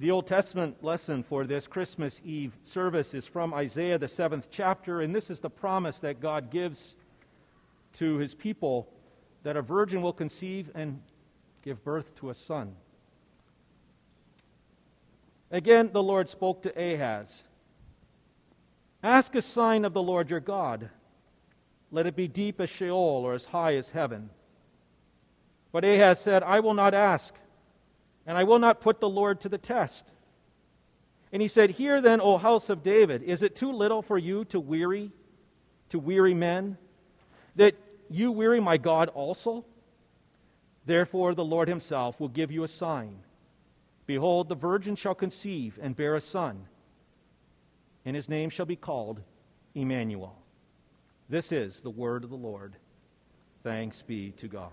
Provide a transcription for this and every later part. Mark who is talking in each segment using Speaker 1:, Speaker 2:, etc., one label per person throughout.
Speaker 1: The Old Testament lesson for this Christmas Eve service is from Isaiah, the seventh chapter, and this is the promise that God gives to his people that a virgin will conceive and give birth to a son. Again, the Lord spoke to Ahaz Ask a sign of the Lord your God. Let it be deep as Sheol or as high as heaven. But Ahaz said, I will not ask, and I will not put the Lord to the test. And he said, Hear then, O house of David, is it too little for you to weary, to weary men, that you weary my God also? Therefore, the Lord himself will give you a sign. Behold, the virgin shall conceive and bear a son, and his name shall be called Emmanuel. This is the word of the Lord. Thanks be to God.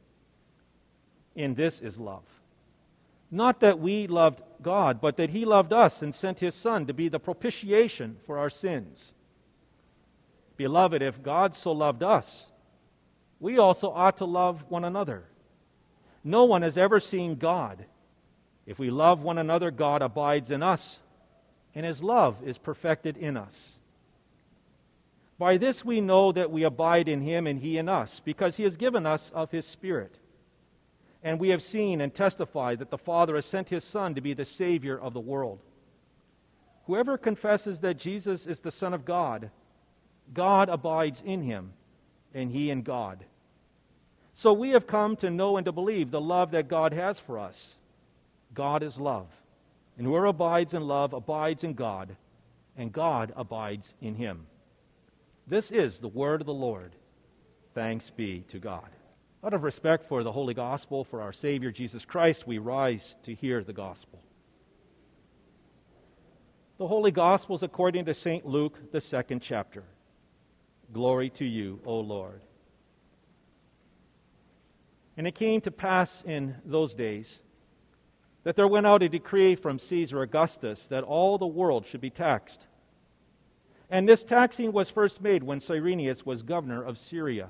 Speaker 1: In this is love. Not that we loved God, but that he loved us and sent his Son to be the propitiation for our sins. Beloved, if God so loved us, we also ought to love one another. No one has ever seen God. If we love one another, God abides in us, and his love is perfected in us. By this we know that we abide in him and he in us, because he has given us of his Spirit. And we have seen and testified that the Father has sent his Son to be the Savior of the world. Whoever confesses that Jesus is the Son of God, God abides in him, and he in God. So we have come to know and to believe the love that God has for us. God is love. And whoever abides in love abides in God, and God abides in him. This is the word of the Lord. Thanks be to God. Out of respect for the Holy Gospel, for our Savior Jesus Christ, we rise to hear the Gospel. The Holy Gospel is according to St. Luke, the second chapter. Glory to you, O Lord. And it came to pass in those days that there went out a decree from Caesar Augustus that all the world should be taxed. And this taxing was first made when Cyrenius was governor of Syria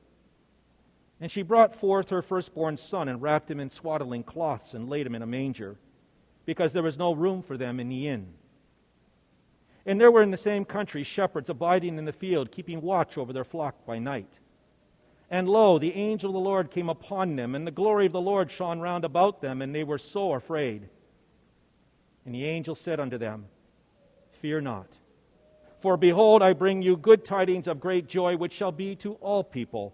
Speaker 1: And she brought forth her firstborn son and wrapped him in swaddling cloths and laid him in a manger, because there was no room for them in the inn. And there were in the same country shepherds abiding in the field, keeping watch over their flock by night. And lo, the angel of the Lord came upon them, and the glory of the Lord shone round about them, and they were so afraid. And the angel said unto them, Fear not. For behold, I bring you good tidings of great joy, which shall be to all people.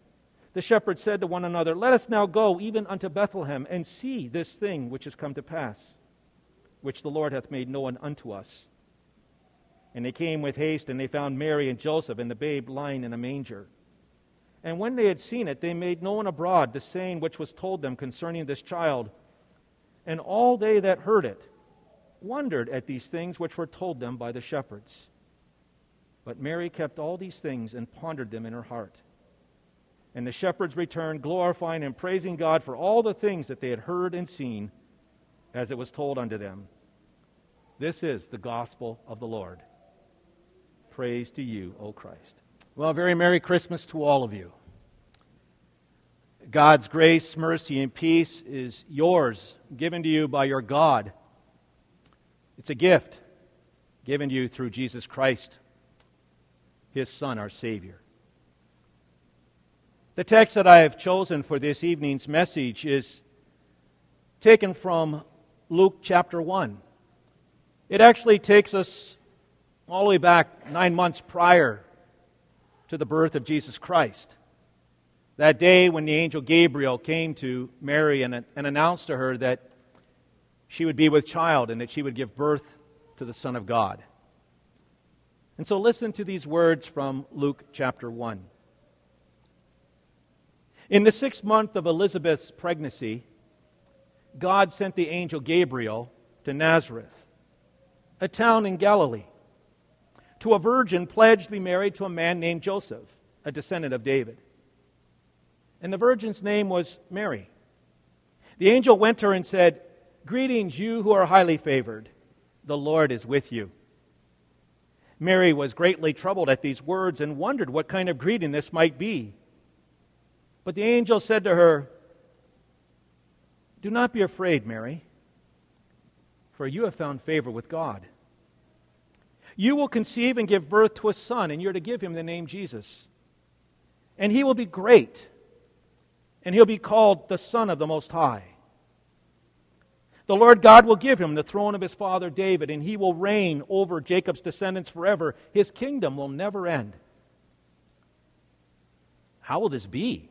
Speaker 1: the shepherds said to one another, Let us now go even unto Bethlehem and see this thing which has come to pass, which the Lord hath made known unto us. And they came with haste, and they found Mary and Joseph and the babe lying in a manger. And when they had seen it, they made known abroad the saying which was told them concerning this child. And all they that heard it wondered at these things which were told them by the shepherds. But Mary kept all these things and pondered them in her heart. And the shepherds returned, glorifying and praising God for all the things that they had heard and seen, as it was told unto them. This is the gospel of the Lord. Praise to you, O Christ. Well, very Merry Christmas to all of you. God's grace, mercy, and peace is yours, given to you by your God. It's a gift given to you through Jesus Christ, his Son, our Savior. The text that I have chosen for this evening's message is taken from Luke chapter 1. It actually takes us all the way back nine months prior to the birth of Jesus Christ. That day when the angel Gabriel came to Mary and, and announced to her that she would be with child and that she would give birth to the Son of God. And so listen to these words from Luke chapter 1. In the sixth month of Elizabeth's pregnancy, God sent the angel Gabriel to Nazareth, a town in Galilee, to a virgin pledged to be married to a man named Joseph, a descendant of David. And the virgin's name was Mary. The angel went to her and said, Greetings, you who are highly favored. The Lord is with you. Mary was greatly troubled at these words and wondered what kind of greeting this might be. But the angel said to her, Do not be afraid, Mary, for you have found favor with God. You will conceive and give birth to a son, and you're to give him the name Jesus. And he will be great, and he'll be called the Son of the Most High. The Lord God will give him the throne of his father David, and he will reign over Jacob's descendants forever. His kingdom will never end. How will this be?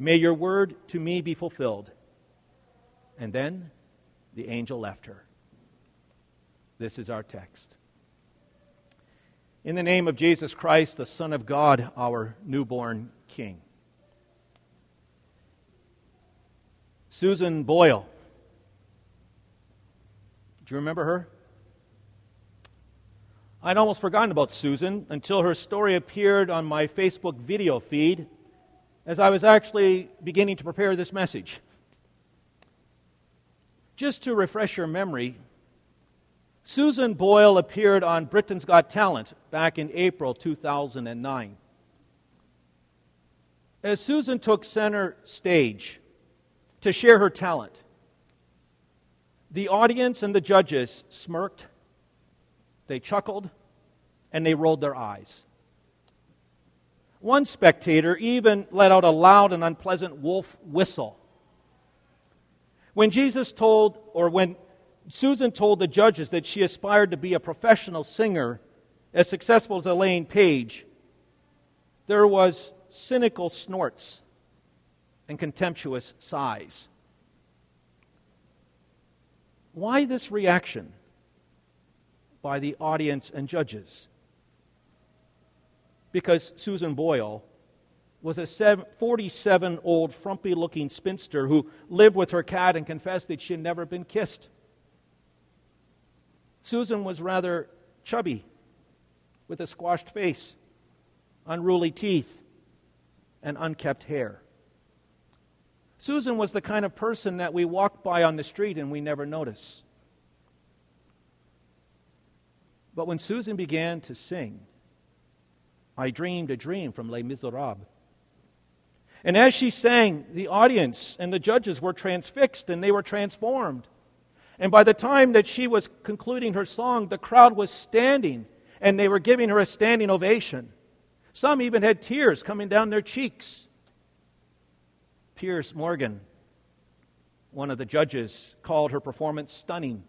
Speaker 1: May your word to me be fulfilled. And then the angel left her. This is our text. In the name of Jesus Christ, the Son of God, our newborn King. Susan Boyle. Do you remember her? I'd almost forgotten about Susan until her story appeared on my Facebook video feed as I was actually beginning to prepare this message. Just to refresh your memory, Susan Boyle appeared on Britain's Got Talent back in April 2009. As Susan took center stage to share her talent, the audience and the judges smirked, they chuckled, and they rolled their eyes. One spectator even let out a loud and unpleasant wolf whistle. When Jesus told, or when Susan told the judges that she aspired to be a professional singer as successful as Elaine Paige, there was cynical snorts and contemptuous sighs. Why this reaction by the audience and judges? Because Susan Boyle was a 47 old, frumpy looking spinster who lived with her cat and confessed that she had never been kissed. Susan was rather chubby, with a squashed face, unruly teeth, and unkept hair. Susan was the kind of person that we walk by on the street and we never notice. But when Susan began to sing, I dreamed a dream from Les Miserables. And as she sang, the audience and the judges were transfixed and they were transformed. And by the time that she was concluding her song, the crowd was standing and they were giving her a standing ovation. Some even had tears coming down their cheeks. Piers Morgan, one of the judges, called her performance stunning.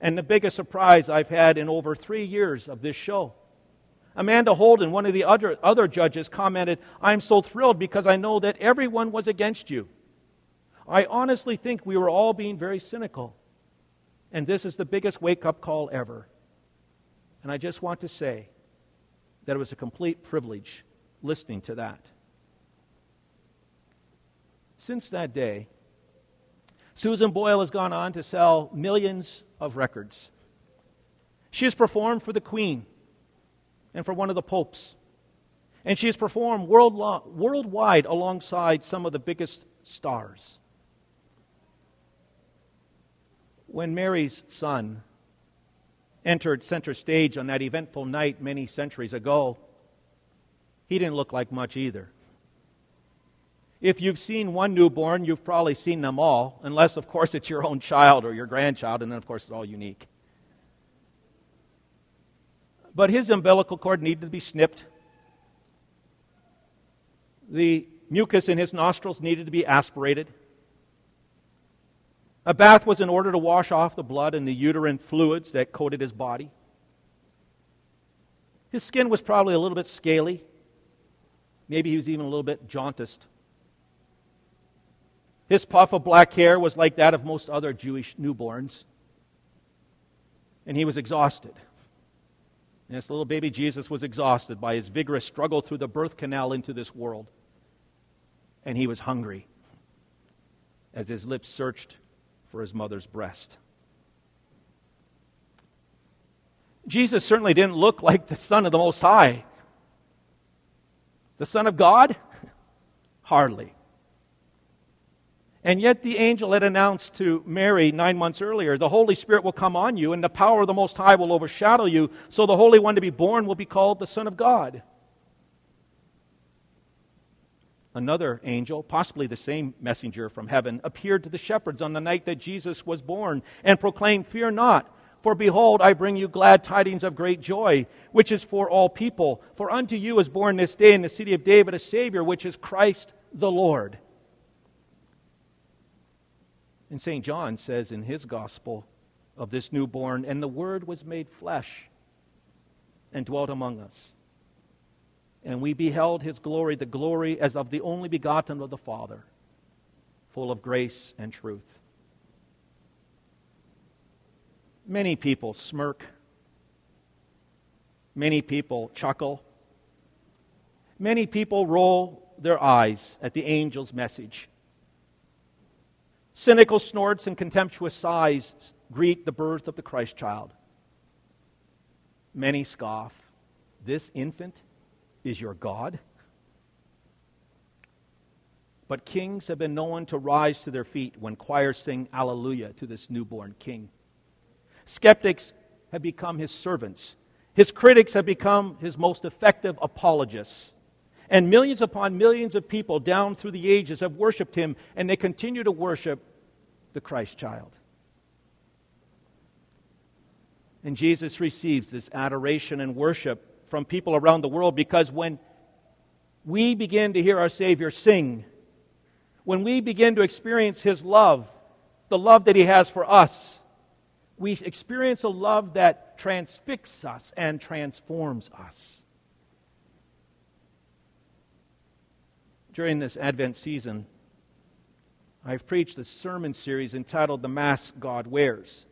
Speaker 1: And the biggest surprise I've had in over three years of this show. Amanda Holden, one of the other, other judges, commented, I'm so thrilled because I know that everyone was against you. I honestly think we were all being very cynical. And this is the biggest wake up call ever. And I just want to say that it was a complete privilege listening to that. since that day, Susan Boyle has gone on to sell millions of records. She has performed for the Queen and for one of the popes. And she has performed world worldwide alongside some of the biggest stars. When Mary's son entered center stage on that eventful night many centuries ago, he didn't look like much either. If you've seen one newborn, you've probably seen them all, unless, of course, it's your own child or your grandchild, and then, of course, it's all unique. But his umbilical cord needed to be snipped. The mucus in his nostrils needed to be aspirated. A bath was in order to wash off the blood and the uterine fluids that coated his body. His skin was probably a little bit scaly. Maybe he was even a little bit jaundiced. His puff of black hair was like that of most other Jewish newborns. And he was exhausted. And this little baby Jesus was exhausted by his vigorous struggle through the birth canal into this world. And he was hungry as his lips searched for his mother's breast. Jesus certainly didn't look like the Son of the Most High. The Son of God? Hardly. And yet the angel had announced to Mary nine months earlier, the Holy Spirit will come on you, and the power of the Most High will overshadow you, so the Holy One to be born will be called the Son of God. Another angel, possibly the same messenger from heaven, appeared to the shepherds on the night that Jesus was born and proclaimed, Fear not, for behold, I bring you glad tidings of great joy, which is for all people. For unto you is born this day in the city of David a Savior, which is Christ the Lord. And St. John says in his gospel of this newborn, and the Word was made flesh and dwelt among us. And we beheld his glory, the glory as of the only begotten of the Father, full of grace and truth. Many people smirk. Many people chuckle. Many people roll their eyes at the angel's message. Cynical snorts and contemptuous sighs greet the birth of the Christ child. Many scoff. This infant is your God? But kings have been known to rise to their feet when choirs sing Alleluia to this newborn king. Skeptics have become his servants. His critics have become his most effective apologists. And millions upon millions of people down through the ages have worshiped him, and they continue to worship the Christ child. And Jesus receives this adoration and worship from people around the world because when we begin to hear our Savior sing, when we begin to experience His love, the love that He has for us, we experience a love that transfixes us and transforms us. During this Advent season, I've preached a sermon series entitled The Mask God Wears.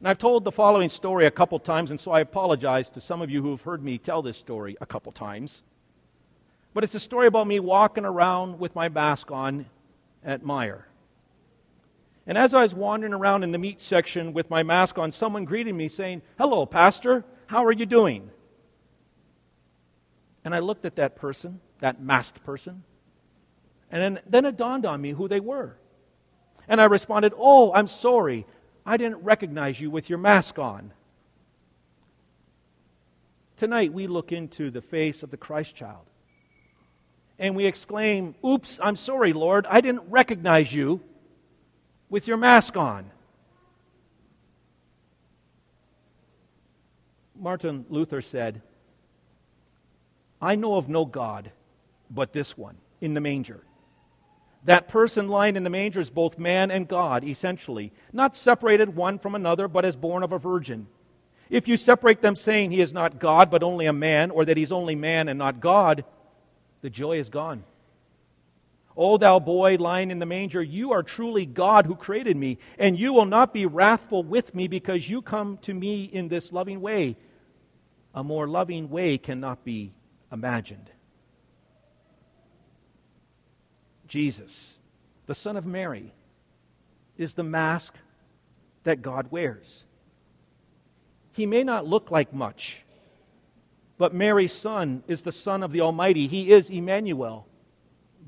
Speaker 1: And I've told the following story a couple times, and so I apologize to some of you who have heard me tell this story a couple times. But it's a story about me walking around with my mask on at Meijer. And as I was wandering around in the meat section with my mask on, someone greeted me saying, Hello, Pastor, how are you doing? And I looked at that person, that masked person. And then, then it dawned on me who they were. And I responded, Oh, I'm sorry. I didn't recognize you with your mask on. Tonight, we look into the face of the Christ child. And we exclaim, Oops, I'm sorry, Lord. I didn't recognize you with your mask on. Martin Luther said, I know of no God but this one in the manger. That person lying in the manger is both man and God, essentially, not separated one from another, but as born of a virgin. If you separate them, saying he is not God, but only a man, or that he's only man and not God, the joy is gone. O thou boy lying in the manger, you are truly God who created me, and you will not be wrathful with me because you come to me in this loving way. A more loving way cannot be imagined. Jesus, the Son of Mary, is the mask that God wears. He may not look like much, but Mary's son is the Son of the Almighty. He is Emmanuel,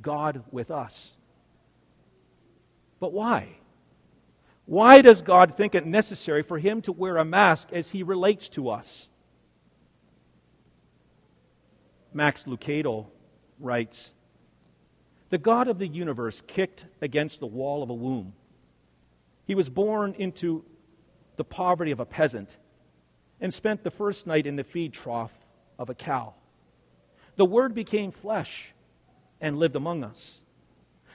Speaker 1: God with us. But why? Why does God think it necessary for him to wear a mask as he relates to us? Max Lucado writes The God of the universe kicked against the wall of a womb. He was born into the poverty of a peasant and spent the first night in the feed trough of a cow. The Word became flesh and lived among us.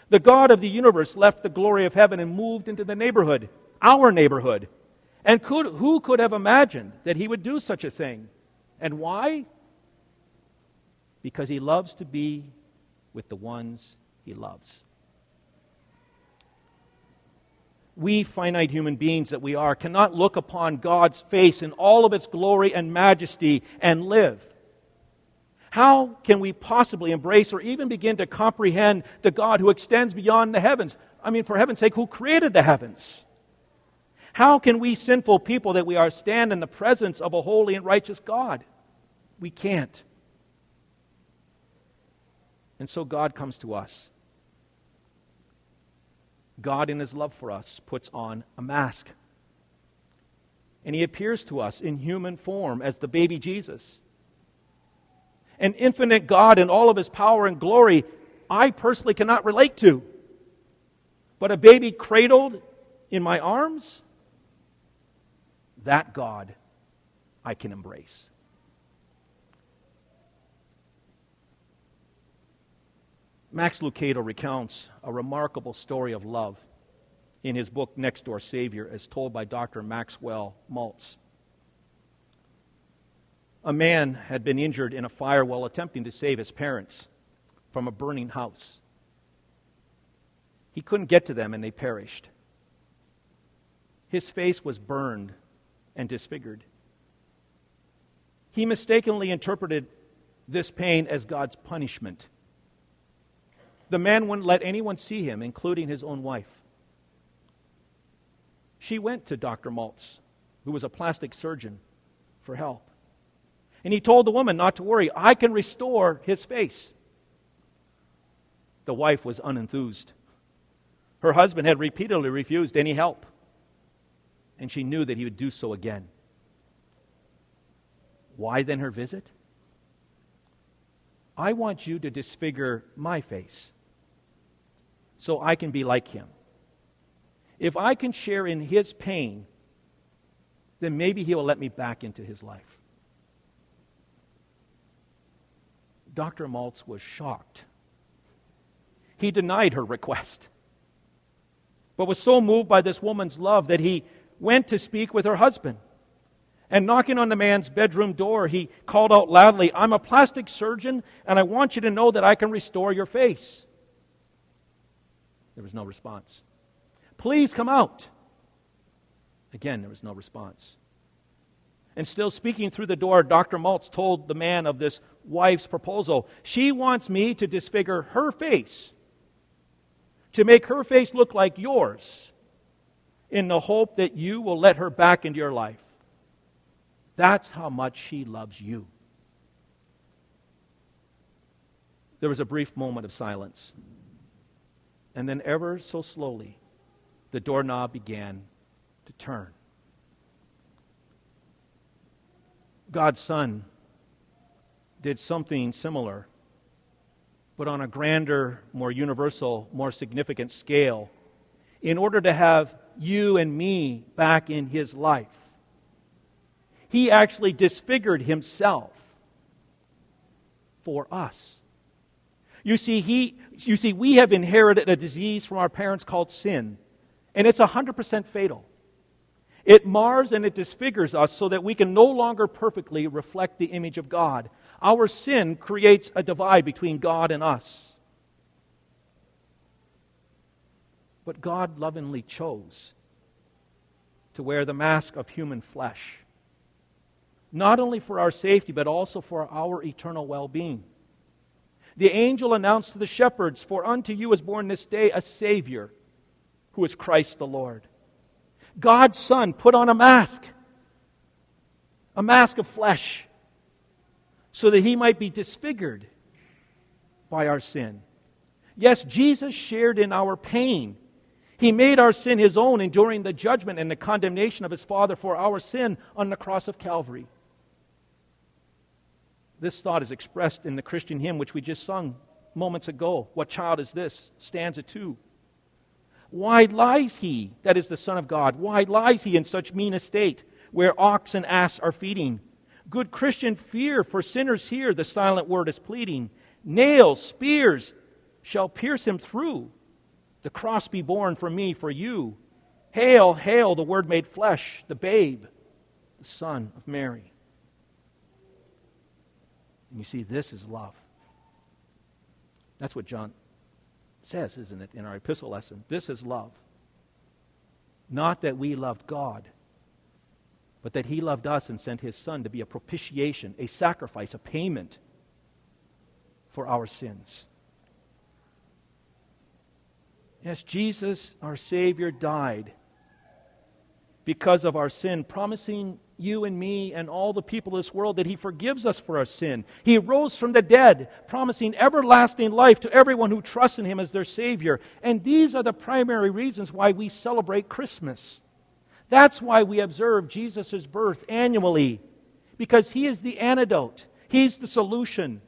Speaker 1: The God of the universe left the glory of heaven and moved into the neighborhood, our neighborhood. And could, who could have imagined that he would do such a thing? And why? Because he loves to be with the ones he loves. we finite human beings that we are cannot look upon God's face in all of its glory and majesty and live. How can we possibly embrace or even begin to comprehend the God who extends beyond the heavens? I mean, for heaven's sake, who created the heavens? How can we sinful people that we are stand in the presence of a holy and righteous God? We can't. And so God comes to us. God, in his love for us, puts on a mask. And he appears to us in human form as the baby Jesus an infinite God in all of his power and glory, I personally cannot relate to. But a baby cradled in my arms, that God I can embrace. Max Lucado recounts a remarkable story of love in his book Next Door Savior, as told by Dr. Maxwell Maltz a man had been injured in a fire while attempting to save his parents from a burning house. He couldn't get to them and they perished. His face was burned and disfigured. He mistakenly interpreted this pain as God's punishment. The man wouldn't let anyone see him, including his own wife. She went to Dr. Maltz, who was a plastic surgeon, for help. And he told the woman not to worry, I can restore his face. The wife was unenthused. Her husband had repeatedly refused any help, and she knew that he would do so again. Why then her visit? I want you to disfigure my face so I can be like him. If I can share in his pain, then maybe he will let me back into his life. Dr. Maltz was shocked. He denied her request, but was so moved by this woman's love that he went to speak with her husband. And knocking on the man's bedroom door, he called out loudly, I'm a plastic surgeon, and I want you to know that I can restore your face. There was no response. Please come out. Again, there was no response. And still speaking through the door, Dr. Maltz told the man of this wife's proposal. She wants me to disfigure her face, to make her face look like yours, in the hope that you will let her back into your life. That's how much she loves you. There was a brief moment of silence. And then, ever so slowly, the doorknob began to turn. God's Son did something similar, but on a grander, more universal, more significant scale, in order to have you and me back in his life. He actually disfigured himself for us. You see, he, you see, we have inherited a disease from our parents called sin, and it's 100% fatal. It mars and it disfigures us so that we can no longer perfectly reflect the image of God. Our sin creates a divide between God and us. But God lovingly chose to wear the mask of human flesh, not only for our safety, but also for our eternal well being. The angel announced to the shepherds, For unto you is born this day a Savior, who is Christ the Lord. God's Son put on a mask, a mask of flesh, so that he might be disfigured by our sin. Yes, Jesus shared in our pain. He made our sin his own, enduring the judgment and the condemnation of his Father for our sin on the cross of Calvary. This thought is expressed in the Christian hymn which we just sung moments ago. What child is this? Stanza 2. Why lies he, that is the Son of God, why lies he in such mean estate, where ox and ass are feeding? Good Christian, fear, for sinners here the silent word is pleading. Nails, spears shall pierce him through. The cross be borne for me, for you. Hail, hail, the Word made flesh, the babe, the Son of Mary. And you see, this is love. That's what John says, isn't it, in our epistle lesson? This is love. Not that we loved God, but that He loved us and sent His Son to be a propitiation, a sacrifice, a payment for our sins. Yes, Jesus, our Savior, died because of our sin, promising you and me and all the people of this world that He forgives us for our sin. He rose from the dead, promising everlasting life to everyone who trusts in Him as their Savior. And these are the primary reasons why we celebrate Christmas. That's why we observe Jesus' birth annually, because He is the antidote, He's the solution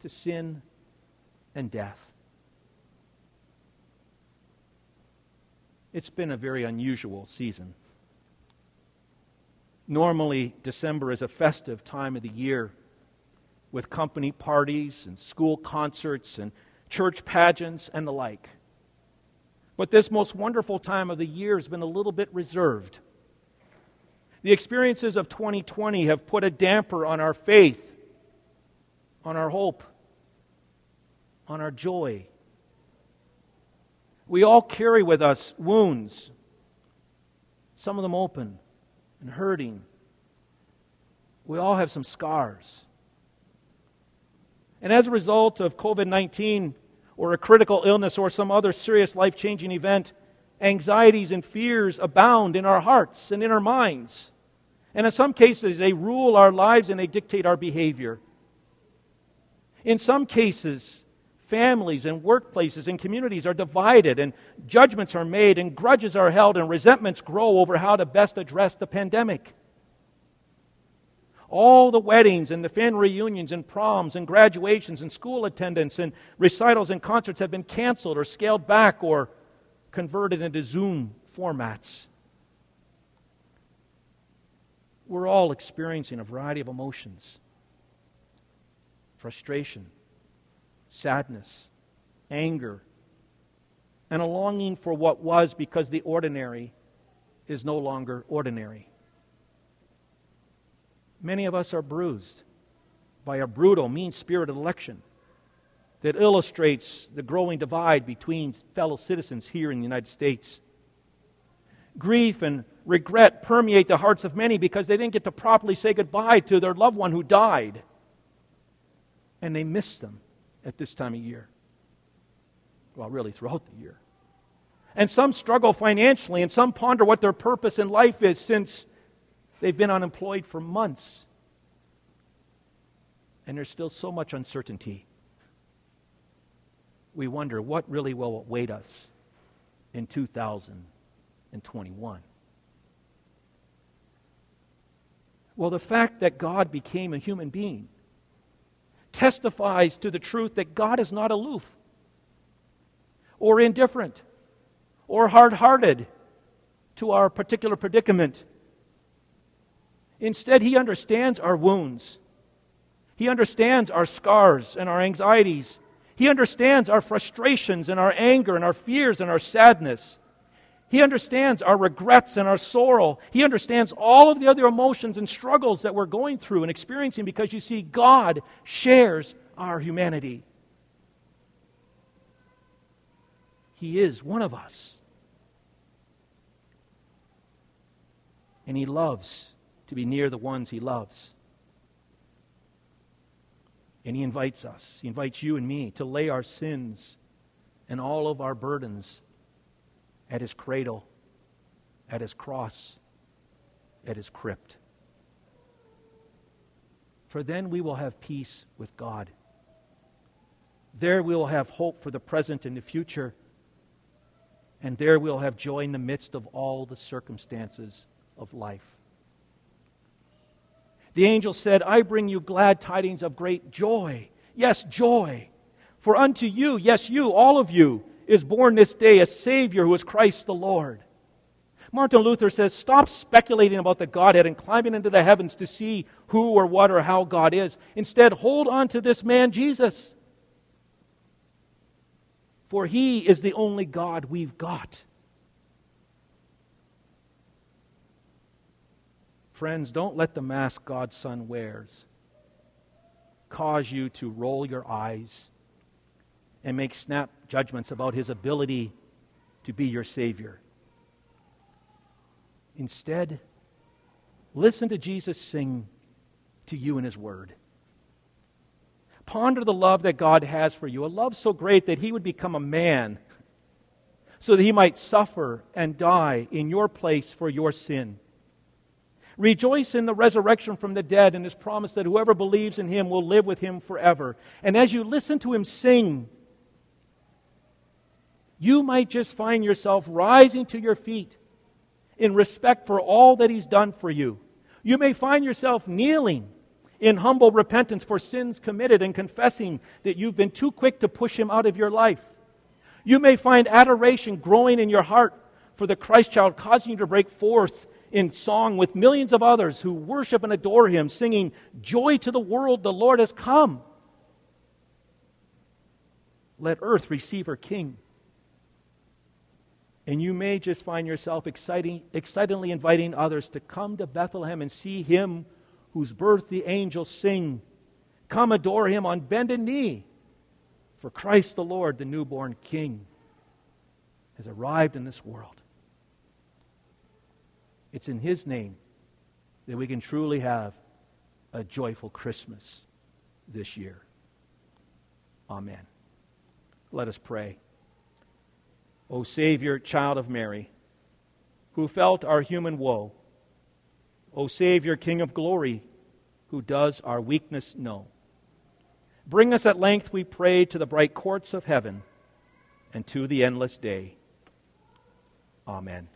Speaker 1: to sin and death. It's been a very unusual season. Normally, December is a festive time of the year with company parties and school concerts and church pageants and the like. But this most wonderful time of the year has been a little bit reserved. The experiences of 2020 have put a damper on our faith, on our hope, on our joy. We all carry with us wounds, some of them open and hurting. We all have some scars. And as a result of COVID 19 or a critical illness or some other serious life changing event, anxieties and fears abound in our hearts and in our minds. And in some cases, they rule our lives and they dictate our behavior. In some cases, families and workplaces and communities are divided, and judgments are made, and grudges are held, and resentments grow over how to best address the pandemic. All the weddings and the family reunions and proms and graduations and school attendance and recitals and concerts have been canceled or scaled back or converted into Zoom formats. We're all experiencing a variety of emotions frustration, sadness, anger, and a longing for what was because the ordinary is no longer ordinary. Many of us are bruised by a brutal, mean spirited election that illustrates the growing divide between fellow citizens here in the United States. Grief and regret permeate the hearts of many because they didn't get to properly say goodbye to their loved one who died, and they miss them at this time of year. Well, really, throughout the year. And some struggle financially, and some ponder what their purpose in life is since they've been unemployed for months. And there's still so much uncertainty. We wonder what really will await us in 2021. Well, the fact that God became a human being testifies to the truth that God is not aloof or indifferent or hard hearted to our particular predicament. Instead, He understands our wounds. He understands our scars and our anxieties. He understands our frustrations and our anger and our fears and our sadness. He understands our regrets and our sorrow. He understands all of the other emotions and struggles that we're going through and experiencing because you see, God shares our humanity. He is one of us. And He loves to be near the ones He loves. And He invites us, He invites you and me to lay our sins and all of our burdens at His cradle, at His cross, at His crypt. For then we will have peace with God. There we will have hope for the present and the future. And there we'll have joy in the midst of all the circumstances of life. The angel said, I bring you glad tidings of great joy. Yes, joy. For unto you, yes, you, all of you, is born this day a Savior who is Christ the Lord. Martin Luther says, Stop speculating about the Godhead and climbing into the heavens to see who or what or how God is. Instead, hold on to this man, Jesus. For he is the only God we've got. Friends, don't let the mask God's Son wears cause you to roll your eyes and make snap judgments about his ability to be your Savior. Instead, listen to Jesus sing to you in his word. Ponder the love that God has for you, a love so great that he would become a man so that he might suffer and die in your place for your sin Rejoice in the resurrection from the dead and his promise that whoever believes in him will live with him forever. And as you listen to him sing, you might just find yourself rising to your feet in respect for all that he's done for you. You may find yourself kneeling in humble repentance for sins committed and confessing that you've been too quick to push him out of your life. You may find adoration growing in your heart for the Christ child, causing you to break forth in song with millions of others who worship and adore him, singing, Joy to the world, the Lord has come. Let earth receive her king. And you may just find yourself exciting, excitedly inviting others to come to Bethlehem and see him whose birth the angels sing. Come adore him on bended knee. For Christ the Lord, the newborn King, has arrived in this world. It's in His name that we can truly have a joyful Christmas this year. Amen. Let us pray. O Savior, child of Mary, who felt our human woe, O Savior, King of glory, who does our weakness know. Bring us at length, we pray, to the bright courts of heaven and to the endless day. Amen.